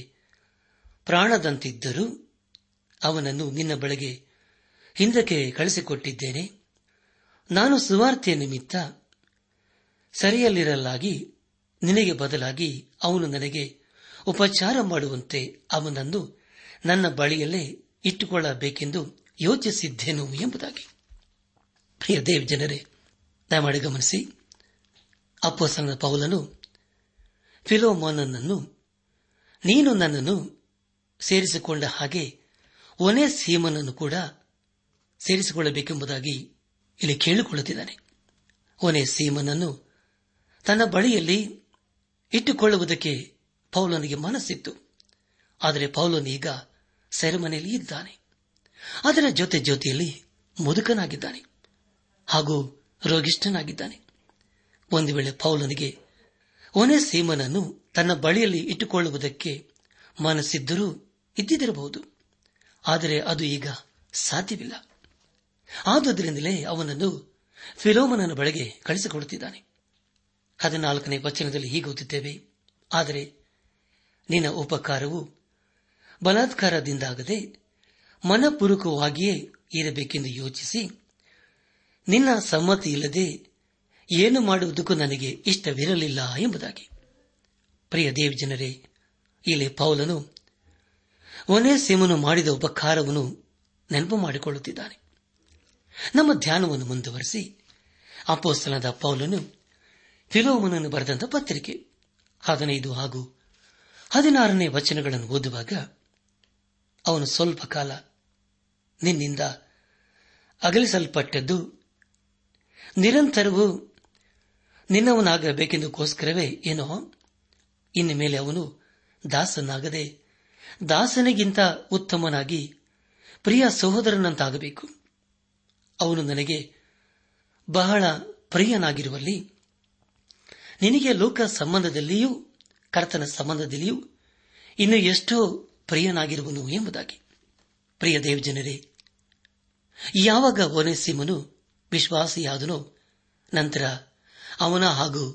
Speaker 2: ಪ್ರಾಣದಂತಿದ್ದರೂ ಅವನನ್ನು ನಿನ್ನ ಬಳಿಗೆ ಹಿಂದಕ್ಕೆ ಕಳಿಸಿಕೊಟ್ಟಿದ್ದೇನೆ ನಾನು ಸುವಾರ್ತೆಯ ನಿಮಿತ್ತ ಸರಿಯಲ್ಲಿರಲಾಗಿ ನಿನಗೆ ಬದಲಾಗಿ ಅವನು ನನಗೆ ಉಪಚಾರ ಮಾಡುವಂತೆ ಅವನನ್ನು ನನ್ನ ಬಳಿಯಲ್ಲೇ ಇಟ್ಟುಕೊಳ್ಳಬೇಕೆಂದು ಯೋಚಿಸಿದ್ದೇನು ಎಂಬುದಾಗಿ ಪ್ರಿಯ ದೇವ್ ಜನರೇ ದಯಮಾಡಿ ಗಮನಿಸಿ ಅಪ್ಪಸನ ಪೌಲನು ಫಿಲೋಮೋನನ್ನು ನೀನು ನನ್ನನ್ನು ಸೇರಿಸಿಕೊಂಡ ಹಾಗೆ ಒನೇ ಸೀಮನನ್ನು ಕೂಡ ಸೇರಿಸಿಕೊಳ್ಳಬೇಕೆಂಬುದಾಗಿ ಇಲ್ಲಿ ಕೇಳಿಕೊಳ್ಳುತ್ತಿದ್ದಾನೆ ಒನೇ ಸೀಮನನ್ನು ತನ್ನ ಬಳಿಯಲ್ಲಿ ಇಟ್ಟುಕೊಳ್ಳುವುದಕ್ಕೆ ಪೌಲನಿಗೆ ಮನಸ್ಸಿತ್ತು ಆದರೆ ಪೌಲನ್ ಈಗ ಸೆರೆಮನೆಯಲ್ಲಿ ಇದ್ದಾನೆ ಅದರ ಜೊತೆ ಜೊತೆಯಲ್ಲಿ ಮುದುಕನಾಗಿದ್ದಾನೆ ಹಾಗೂ ರೋಗಿಷ್ಠನಾಗಿದ್ದಾನೆ ಒಂದು ವೇಳೆ ಪೌಲನಿಗೆ ಒನೇ ಸೀಮನನ್ನು ತನ್ನ ಬಳಿಯಲ್ಲಿ ಇಟ್ಟುಕೊಳ್ಳುವುದಕ್ಕೆ ಮನಸ್ಸಿದ್ದರೂ ಇದ್ದಿದ್ದಿರಬಹುದು ಆದರೆ ಅದು ಈಗ ಸಾಧ್ಯವಿಲ್ಲ ಆದುದರಿಂದಲೇ ಅವನನ್ನು ಫಿಲೋಮನನ ಬಳಿಗೆ ಕಳಿಸಿಕೊಡುತ್ತಿದ್ದಾನೆ ಹದಿನಾಲ್ಕನೇ ವಚನದಲ್ಲಿ ಹೀಗೆ ಓದುತ್ತೇವೆ ಆದರೆ ನಿನ್ನ ಉಪಕಾರವು ಬಲಾತ್ಕಾರದಿಂದಾಗದೆ ಮನಪೂರ್ವಕವಾಗಿಯೇ ಇರಬೇಕೆಂದು ಯೋಚಿಸಿ ನಿನ್ನ ಸಮ್ಮತಿ ಇಲ್ಲದೆ ಏನು ಮಾಡುವುದಕ್ಕೂ ನನಗೆ ಇಷ್ಟವಿರಲಿಲ್ಲ ಎಂಬುದಾಗಿ ಪ್ರಿಯ ದೇವಜನರೇ ಇಲ್ಲಿ ಪೌಲನು ಒನೇ ಸೀಮನು ಮಾಡಿದ ಉಪಕಾರವನ್ನು ನೆನಪು ಮಾಡಿಕೊಳ್ಳುತ್ತಿದ್ದಾನೆ ನಮ್ಮ ಧ್ಯಾನವನ್ನು ಮುಂದುವರೆಸಿ ಅಪೋಸ್ತನದ ಪೌಲನು ಫಿಲೋಮನನ್ನು ಬರೆದಂತ ಪತ್ರಿಕೆ ಹದಿನೈದು ಹಾಗೂ ಹದಿನಾರನೇ ವಚನಗಳನ್ನು ಓದುವಾಗ ಅವನು ಸ್ವಲ್ಪ ಕಾಲ ನಿನ್ನಿಂದ ಅಗಲಿಸಲ್ಪಟ್ಟದ್ದು ನಿರಂತರವೂ ನಿನ್ನವನಾಗಬೇಕೆಂದುಕೋಸ್ಕರವೇ ಏನೋ ಇನ್ನು ಮೇಲೆ ಅವನು ದಾಸನಾಗದೆ ದಾಸನಿಗಿಂತ ಉತ್ತಮನಾಗಿ ಪ್ರಿಯ ಸಹೋದರನಂತಾಗಬೇಕು ಅವನು ನನಗೆ ಬಹಳ ಪ್ರಿಯನಾಗಿರುವಲ್ಲಿ ನಿನಗೆ ಲೋಕ ಸಂಬಂಧದಲ್ಲಿಯೂ ಕರ್ತನ ಸಂಬಂಧದಲ್ಲಿಯೂ ಇನ್ನು ಎಷ್ಟೋ ಪ್ರಿಯನಾಗಿರುವನು ಎಂಬುದಾಗಿ ಪ್ರಿಯ ದೇವಜನರೇ ಯಾವಾಗ ಒನೆಸಿಮನು ವಿಶ್ವಾಸಿಯಾದನೋ ನಂತರ ಅವನ ಹಾಗೂ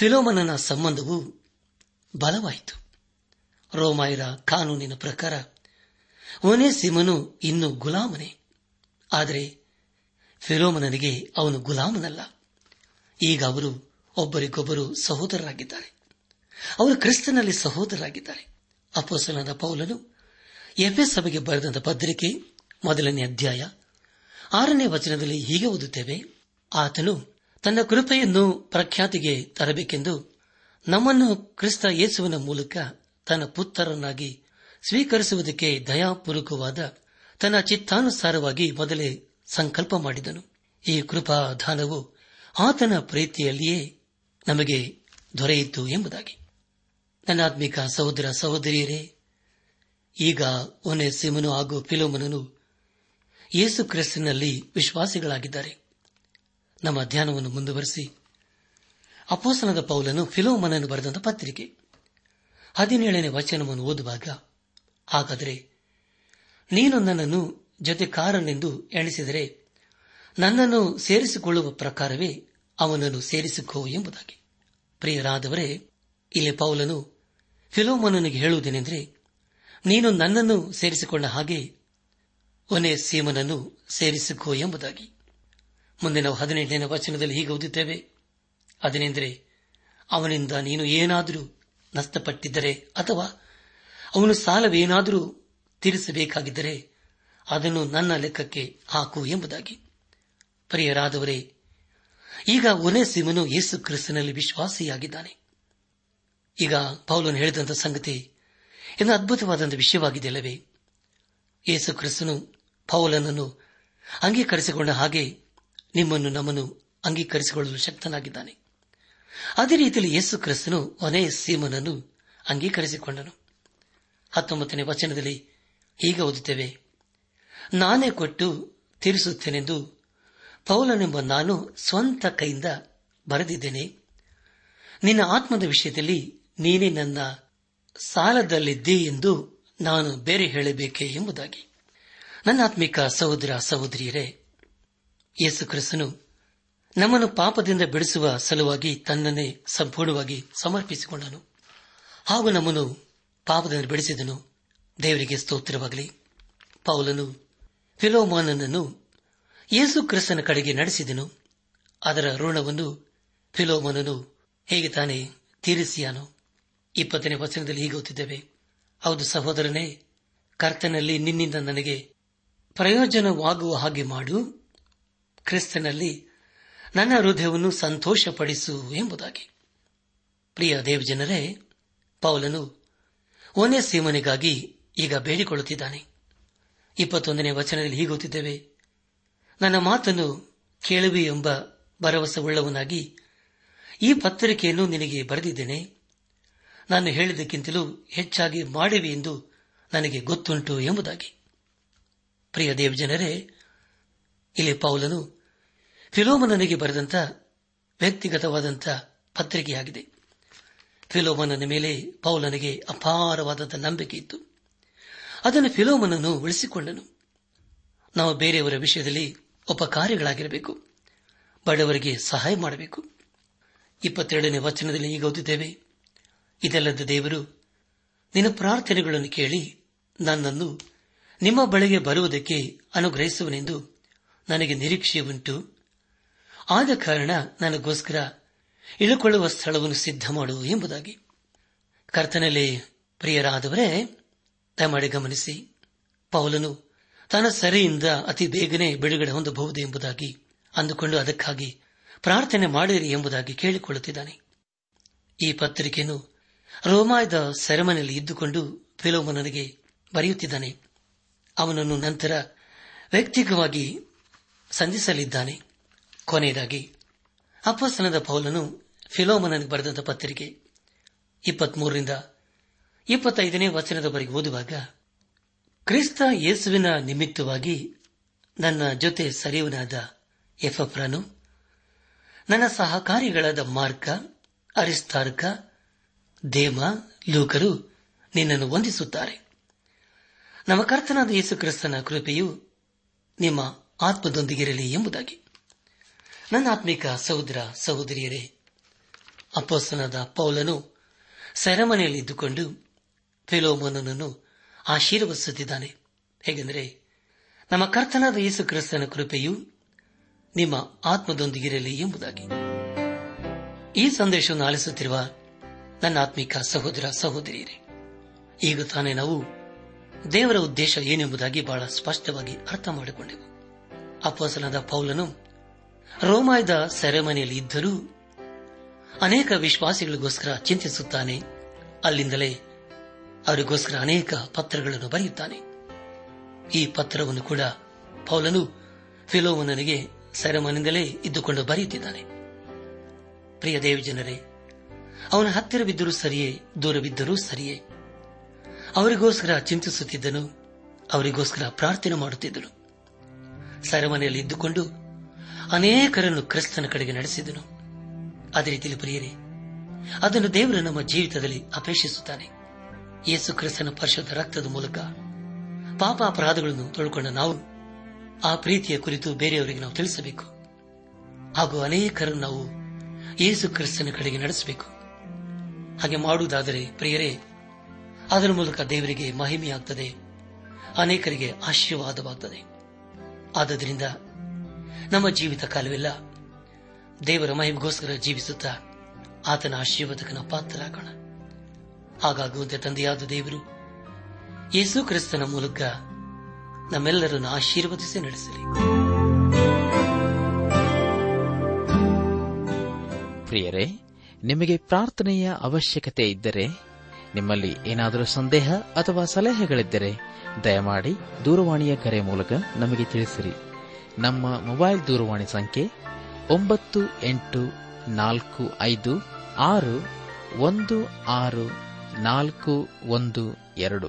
Speaker 2: ಫಿಲೋಮನನ ಸಂಬಂಧವು ಬಲವಾಯಿತು ರೋಮಾಯರ ಕಾನೂನಿನ ಪ್ರಕಾರ ಸಿಮನು ಇನ್ನೂ ಗುಲಾಮನೇ ಆದರೆ ಫಿರೋಮನನಿಗೆ ಅವನು ಗುಲಾಮನಲ್ಲ ಈಗ ಅವರು ಒಬ್ಬರಿಗೊಬ್ಬರು ಸಹೋದರರಾಗಿದ್ದಾರೆ ಅವರು ಕ್ರಿಸ್ತನಲ್ಲಿ ಸಹೋದರರಾಗಿದ್ದಾರೆ ಅಪೋಸನದ ಪೌಲನು ಎಫೆ ಸಭೆಗೆ ಬರೆದ ಪತ್ರಿಕೆ ಮೊದಲನೇ ಅಧ್ಯಾಯ ಆರನೇ ವಚನದಲ್ಲಿ ಹೀಗೆ ಓದುತ್ತೇವೆ ಆತನು ತನ್ನ ಕೃಪೆಯನ್ನು ಪ್ರಖ್ಯಾತಿಗೆ ತರಬೇಕೆಂದು ನಮ್ಮನ್ನು ಕ್ರಿಸ್ತ ಯೇಸುವಿನ ಮೂಲಕ ತನ್ನ ಪುತ್ರರನ್ನಾಗಿ ಸ್ವೀಕರಿಸುವುದಕ್ಕೆ ದಯಾಪೂರ್ವಕವಾದ ತನ್ನ ಚಿತ್ತಾನುಸಾರವಾಗಿ ಮೊದಲೇ ಸಂಕಲ್ಪ ಮಾಡಿದನು ಈ ಕೃಪಾಧಾನವು ಆತನ ಪ್ರೀತಿಯಲ್ಲಿಯೇ ನಮಗೆ ದೊರೆಯಿತು ಎಂಬುದಾಗಿ ನನ್ನಾತ್ಮಿಕ ಸಹೋದರ ಸಹೋದರಿಯರೇ ಈಗ ಒನೆ ಸಿಮನು ಹಾಗೂ ಫಿಲೋಮನನು ಯೇಸು ಕ್ರಿಸ್ತನಲ್ಲಿ ವಿಶ್ವಾಸಿಗಳಾಗಿದ್ದಾರೆ ನಮ್ಮ ಧ್ಯಾನವನ್ನು ಮುಂದುವರೆಸಿ ಅಪೋಸನದ ಪೌಲನು ಫಿಲೋಮನನ್ನು ಬರೆದಂತಹ ಪತ್ರಿಕೆ ಹದಿನೇಳನೇ ವಚನವನ್ನು ಓದುವಾಗ ಹಾಗಾದರೆ ನೀನು ನನ್ನನ್ನು ಜೊತೆ ಕಾರನೆಂದು ಎಣಿಸಿದರೆ ನನ್ನನ್ನು ಸೇರಿಸಿಕೊಳ್ಳುವ ಪ್ರಕಾರವೇ ಅವನನ್ನು ಸೇರಿಸಿಕೋ ಎಂಬುದಾಗಿ ಪ್ರಿಯರಾದವರೇ ಇಲ್ಲಿ ಪೌಲನು ಫಿಲೋಮನನಿಗೆ ಹೇಳುವುದೇನೆಂದರೆ ನೀನು ನನ್ನನ್ನು ಸೇರಿಸಿಕೊಂಡ ಹಾಗೆ ಒನೆ ಸೀಮನನ್ನು ಸೇರಿಸಿಕೋ ಎಂಬುದಾಗಿ ಮುಂದೆ ನಾವು ಹದಿನೆಂಟನೇ ವಚನದಲ್ಲಿ ಹೀಗೆ ಓದುತ್ತೇವೆ ಅದನೆಂದರೆ ಅವನಿಂದ ನೀನು ಏನಾದರೂ ನಷ್ಟಪಟ್ಟಿದ್ದರೆ ಅಥವಾ ಅವನು ಸಾಲವೇನಾದರೂ ತೀರಿಸಬೇಕಾಗಿದ್ದರೆ ಅದನ್ನು ನನ್ನ ಲೆಕ್ಕಕ್ಕೆ ಹಾಕು ಎಂಬುದಾಗಿ ಪ್ರಿಯರಾದವರೇ ಈಗ ಒನೇಸಿಮನು ಯೇಸು ಕ್ರಿಸ್ತನಲ್ಲಿ ವಿಶ್ವಾಸಿಯಾಗಿದ್ದಾನೆ ಈಗ ಪೌಲನು ಹೇಳಿದಂಥ ಸಂಗತಿ ಇದು ಅದ್ಭುತವಾದಂತಹ ವಿಷಯವಾಗಿದೆಯಲ್ಲವೇ ಯೇಸು ಕ್ರಿಸ್ತನು ಪೌಲನನ್ನು ಅಂಗೀಕರಿಸಿಕೊಂಡ ಹಾಗೆ ನಿಮ್ಮನ್ನು ನಮ್ಮನ್ನು ಅಂಗೀಕರಿಸಿಕೊಳ್ಳಲು ಶಕ್ತನಾಗಿದ್ದಾನೆ ಅದೇ ರೀತಿಯಲ್ಲಿ ಯೇಸು ಕ್ರಿಸ್ತನು ಒನೇ ಸೀಮನನ್ನು ಅಂಗೀಕರಿಸಿಕೊಂಡನು ಹತ್ತೊಂಬತ್ತನೇ ವಚನದಲ್ಲಿ ಈಗ ಓದುತ್ತೇವೆ ನಾನೇ ಕೊಟ್ಟು ತೀರಿಸುತ್ತೇನೆಂದು ಪೌಲನೆಂಬ ನಾನು ಸ್ವಂತ ಕೈಯಿಂದ ಬರೆದಿದ್ದೇನೆ ನಿನ್ನ ಆತ್ಮದ ವಿಷಯದಲ್ಲಿ ನೀನೇ ನನ್ನ ಸಾಲದಲ್ಲಿದ್ದೇ ಎಂದು ನಾನು ಬೇರೆ ಹೇಳಬೇಕೆ ಎಂಬುದಾಗಿ ನನ್ನ ಆತ್ಮಿಕ ಸಹೋದರ ಸಹೋದರಿಯರೇ ಯೇಸು ಕ್ರಿಸ್ತನು ನಮ್ಮನ್ನು ಪಾಪದಿಂದ ಬಿಡಿಸುವ ಸಲುವಾಗಿ ತನ್ನನ್ನೇ ಸಂಪೂರ್ಣವಾಗಿ ಸಮರ್ಪಿಸಿಕೊಂಡನು ಹಾಗೂ ನಮ್ಮನ್ನು ಪಾಪದಿಂದ ಬಿಡಿಸಿದನು ದೇವರಿಗೆ ಸ್ತೋತ್ರವಾಗಲಿ ಪೌಲನು ಫಿಲೋಮಾನನನ್ನು ಯೇಸು ಕ್ರಿಸ್ತನ ಕಡೆಗೆ ನಡೆಸಿದನು ಅದರ ಋಣವನ್ನು ಫಿಲೋಮನನು ಹೇಗೆ ತಾನೇ ತೀರಿಸಿಯಾನು ಇಪ್ಪತ್ತನೇ ವಚನದಲ್ಲಿ ಹೀಗೆ ಗೊತ್ತಿದ್ದೇವೆ ಹೌದು ಸಹೋದರನೇ ಕರ್ತನಲ್ಲಿ ನಿನ್ನಿಂದ ನನಗೆ ಪ್ರಯೋಜನವಾಗುವ ಹಾಗೆ ಮಾಡು ಕ್ರಿಸ್ತನಲ್ಲಿ ನನ್ನ ಹೃದಯವನ್ನು ಸಂತೋಷಪಡಿಸು ಎಂಬುದಾಗಿ ಪ್ರಿಯ ದೇವಜನರೇ ಪೌಲನು ಒನೆ ಸೀಮನೆಗಾಗಿ ಈಗ ಬೇಡಿಕೊಳ್ಳುತ್ತಿದ್ದಾನೆ ಇಪ್ಪತ್ತೊಂದನೇ ವಚನದಲ್ಲಿ ಹೀಗುತ್ತಿದ್ದೇವೆ ನನ್ನ ಮಾತನ್ನು ಕೇಳುವಿ ಎಂಬ ಭರವಸೆ ಉಳ್ಳವನಾಗಿ ಈ ಪತ್ರಿಕೆಯನ್ನು ನಿನಗೆ ಬರೆದಿದ್ದೇನೆ ನಾನು ಹೇಳಿದ್ದಕ್ಕಿಂತಲೂ ಹೆಚ್ಚಾಗಿ ಮಾಡಿವೆ ಎಂದು ನನಗೆ ಗೊತ್ತುಂಟು ಎಂಬುದಾಗಿ ಪ್ರಿಯ ದೇವಜನರೇ ಇಲ್ಲಿ ಪೌಲನು ಫಿಲೋಮನನಿಗೆ ಬರೆದಂತ ವ್ಯಕ್ತಿಗತವಾದಂಥ ಪತ್ರಿಕೆಯಾಗಿದೆ ಫಿಲೋಮನನ ಮೇಲೆ ಪೌಲನಿಗೆ ಅಪಾರವಾದಂಥ ನಂಬಿಕೆ ಇತ್ತು ಅದನ್ನು ಫಿಲೋಮನನ್ನು ಉಳಿಸಿಕೊಂಡನು ನಾವು ಬೇರೆಯವರ ವಿಷಯದಲ್ಲಿ ಉಪಕಾರ್ಯಗಳಾಗಿರಬೇಕು ಬಡವರಿಗೆ ಸಹಾಯ ಮಾಡಬೇಕು ಇಪ್ಪತ್ತೆರಡನೇ ವಚನದಲ್ಲಿ ಈಗ ಓದಿದ್ದೇವೆ ಇದಲ್ಲದ ದೇವರು ನಿನ್ನ ಪ್ರಾರ್ಥನೆಗಳನ್ನು ಕೇಳಿ ನನ್ನನ್ನು ನಿಮ್ಮ ಬಳಿಗೆ ಬರುವುದಕ್ಕೆ ಅನುಗ್ರಹಿಸುವನೆಂದು ನನಗೆ ನಿರೀಕ್ಷೆ ಉಂಟು ಆದ ಕಾರಣ ನನಗೋಸ್ಕರ ಇಳುಕೊಳ್ಳುವ ಸ್ಥಳವನ್ನು ಸಿದ್ಧ ಮಾಡು ಎಂಬುದಾಗಿ ಕರ್ತನಲ್ಲಿ ಪ್ರಿಯರಾದವರೇ ದಯಮಾಡಿ ಗಮನಿಸಿ ಪೌಲನು ತನ್ನ ಸರಿಯಿಂದ ಅತಿ ಬೇಗನೆ ಬಿಡುಗಡೆ ಹೊಂದಬಹುದು ಎಂಬುದಾಗಿ ಅಂದುಕೊಂಡು ಅದಕ್ಕಾಗಿ ಪ್ರಾರ್ಥನೆ ಮಾಡಿರಿ ಎಂಬುದಾಗಿ ಕೇಳಿಕೊಳ್ಳುತ್ತಿದ್ದಾನೆ ಈ ಪತ್ರಿಕೆಯನ್ನು ರೋಮಾಯದ ಸೆರೆಮನೆಯಲ್ಲಿ ಇದ್ದುಕೊಂಡು ಫಿಲೋಮನನಿಗೆ ಬರೆಯುತ್ತಿದ್ದಾನೆ ಅವನನ್ನು ನಂತರ ವ್ಯಕ್ತಿಕವಾಗಿ ಸಂಧಿಸಲಿದ್ದಾನೆ ಕೊನೆಯದಾಗಿ ಅಪ್ಪಸ್ತನದ ಪೌಲನು ಫಿಲೋಮನನಿಗೆ ಬರೆದಂತ ಪತ್ರಿಕೆ ಇಪ್ಪತ್ಮೂರರಿಂದ ಇಪ್ಪತ್ತೈದನೇ ವಚನದವರೆಗೆ ಓದುವಾಗ ಕ್ರಿಸ್ತ ಯೇಸುವಿನ ನಿಮಿತ್ತವಾಗಿ ನನ್ನ ಜೊತೆ ಸರಿವನಾದ ಎಫ್ಎಫ್ರಾನು ನನ್ನ ಸಹಕಾರಿಗಳಾದ ಮಾರ್ಕ ಅರಿಸ್ತಾರ್ಕ ದೇಮ ಲೂಕರು ನಿನ್ನನ್ನು ವಂದಿಸುತ್ತಾರೆ ನಮ್ಮ ಕರ್ತನಾದ ಯೇಸು ಕ್ರಿಸ್ತನ ಕೃಪೆಯು ನಿಮ್ಮ ಆತ್ಮದೊಂದಿಗಿರಲಿ ಎಂಬುದಾಗಿ ನನ್ನಾತ್ಮಿಕ ಸಹೋದರ ಸಹೋದರಿಯರೇ ಅಪ್ಪಸ್ತನಾದ ಪೌಲನು ಸೆರೆಮನೆಯಲ್ಲಿದ್ದುಕೊಂಡು ಫಿಲೋಮನನನ್ನು ಆಶೀರ್ವದಿಸುತ್ತಿದ್ದಾನೆ ಹೇಗೆಂದರೆ ನಮ್ಮ ಕರ್ತನಾದ ಯೇಸು ಕ್ರಿಸ್ತನ ಕೃಪೆಯು ನಿಮ್ಮ ಆತ್ಮದೊಂದಿಗಿರಲಿ ಎಂಬುದಾಗಿ ಈ ಸಂದೇಶವನ್ನು ಆಲಿಸುತ್ತಿರುವ ನನ್ನ ಆತ್ಮಿಕ ಸಹೋದರ ಸಹೋದರಿಯರೇ ಈಗ ತಾನೇ ನಾವು ದೇವರ ಉದ್ದೇಶ ಏನೆಂಬುದಾಗಿ ಬಹಳ ಸ್ಪಷ್ಟವಾಗಿ ಅರ್ಥ ಮಾಡಿಕೊಂಡೆವು ಅಪ್ಪಸನಾದ ಪೌಲನು ರೋಮಾಯದ ಸೆರೆಮನೆಯಲ್ಲಿ ಇದ್ದರೂ ಅನೇಕ ವಿಶ್ವಾಸಿಗಳಿಗೋಸ್ಕರ ಚಿಂತಿಸುತ್ತಾನೆ ಅಲ್ಲಿಂದಲೇ ಅವರಿಗೋಸ್ಕರ ಅನೇಕ ಪತ್ರಗಳನ್ನು ಬರೆಯುತ್ತಾನೆ ಈ ಪತ್ರವನ್ನು ಕೂಡ ಪೌಲನು ಫಿಲೋವನನಿಗೆ ಸೆರೆಮನೆಯಿಂದಲೇ ಇದ್ದುಕೊಂಡು ಬರೆಯುತ್ತಿದ್ದಾನೆ ಪ್ರಿಯ ದೇವಜನರೇ ಅವನ ಹತ್ತಿರ ಬಿದ್ದರೂ ಸರಿಯೇ ದೂರವಿದ್ದರೂ ಸರಿಯೇ ಅವರಿಗೋಸ್ಕರ ಚಿಂತಿಸುತ್ತಿದ್ದನು ಅವರಿಗೋಸ್ಕರ ಪ್ರಾರ್ಥನೆ ಮಾಡುತ್ತಿದ್ದನು ಸೆರೆಮನೆಯಲ್ಲಿ ಇದ್ದುಕೊಂಡು ಅನೇಕರನ್ನು ಕ್ರಿಸ್ತನ ಕಡೆಗೆ ನಡೆಸಿದನು ಅದೇ ರೀತಿಯಲ್ಲಿ ಪ್ರಿಯರೇ ಅದನ್ನು ದೇವರು ನಮ್ಮ ಜೀವಿತದಲ್ಲಿ ಅಪೇಕ್ಷಿಸುತ್ತಾನೆ ಯೇಸು ಕ್ರಿಸ್ತನ ಪರಿಶುದ್ಧ ರಕ್ತದ ಮೂಲಕ ಪಾಪ ಅಪರಾಧಗಳನ್ನು ತೊಳ್ಕೊಂಡ ನಾವು ಆ ಪ್ರೀತಿಯ ಕುರಿತು ಬೇರೆಯವರಿಗೆ ನಾವು ತಿಳಿಸಬೇಕು ಹಾಗೂ ಅನೇಕರನ್ನು ನಾವು ಯೇಸು ಕ್ರಿಸ್ತನ ಕಡೆಗೆ ನಡೆಸಬೇಕು ಹಾಗೆ ಮಾಡುವುದಾದರೆ ಪ್ರಿಯರೇ ಅದರ ಮೂಲಕ ದೇವರಿಗೆ ಮಹಿಮೆಯಾಗುತ್ತದೆ ಅನೇಕರಿಗೆ ಆಶೀರ್ವಾದವಾಗುತ್ತದೆ ಆದ್ದರಿಂದ ನಮ್ಮ ಜೀವಿತ ಕಾಲವಿಲ್ಲ ದೇವರ ಮಹಿಮೆಗೋಸ್ಕರ ಜೀವಿಸುತ್ತಾ ಆತನ ಆಶೀರ್ವಾದಕನ ಪಾತ್ರರಾಗೋಣ ಹಾಗಾಗುವಂತೆ ತಂದೆಯಾದ ದೇವರು ಯೇಸು ಕ್ರಿಸ್ತನ ಮೂಲಕ ನಮ್ಮೆಲ್ಲರನ್ನು ಆಶೀರ್ವದಿಸಿ ನಡೆಸಲಿ
Speaker 4: ಪ್ರಿಯರೇ ನಿಮಗೆ ಪ್ರಾರ್ಥನೆಯ ಅವಶ್ಯಕತೆ ಇದ್ದರೆ ನಿಮ್ಮಲ್ಲಿ ಏನಾದರೂ ಸಂದೇಹ ಅಥವಾ ಸಲಹೆಗಳಿದ್ದರೆ ದಯಮಾಡಿ ದೂರವಾಣಿಯ ಕರೆ ಮೂಲಕ ನಮಗೆ ತಿಳಿಸಿರಿ ನಮ್ಮ ಮೊಬೈಲ್ ದೂರವಾಣಿ ಸಂಖ್ಯೆ ಒಂಬತ್ತು ಎಂಟು ನಾಲ್ಕು ಐದು ಆರು ಒಂದು ಆರು ನಾಲ್ಕು ಒಂದು ಎರಡು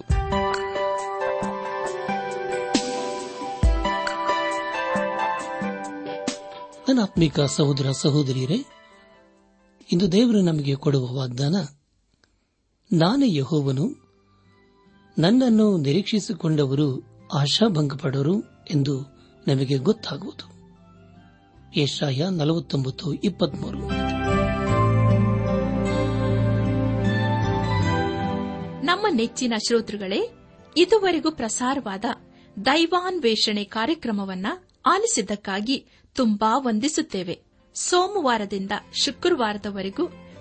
Speaker 2: ನನ್ನ ಆತ್ಮಿಕ ಸಹೋದರ ಸಹೋದರಿಯರೇ ಇಂದು ದೇವರು ನಮಗೆ ಕೊಡುವ ವಾಗ್ದಾನ ನಾನೇ ಯಹೋವನು ನನ್ನನ್ನು ನಿರೀಕ್ಷಿಸಿಕೊಂಡವರು ಆಶಾಭಂಗಪಡೋರು ಎಂದು ನಮಗೆ ಗೊತ್ತಾಗುವುದು ಯಶಾಯ ನಲವತ್ತೊಂಬತ್ತು ಇಪ್ಪತ್ಮೂರು
Speaker 1: ನಮ್ಮ ನೆಚ್ಚಿನ ಶ್ರೋತೃಗಳೇ ಇದುವರೆಗೂ ಪ್ರಸಾರವಾದ ದೈವಾನ್ವೇಷಣೆ ಕಾರ್ಯಕ್ರಮವನ್ನ ಆಲಿಸಿದ್ದಕ್ಕಾಗಿ ತುಂಬಾ ವಂದಿಸುತ್ತೇವೆ ಸೋಮವಾರದಿಂದ ಶುಕ್ರವಾರದವರೆಗೂ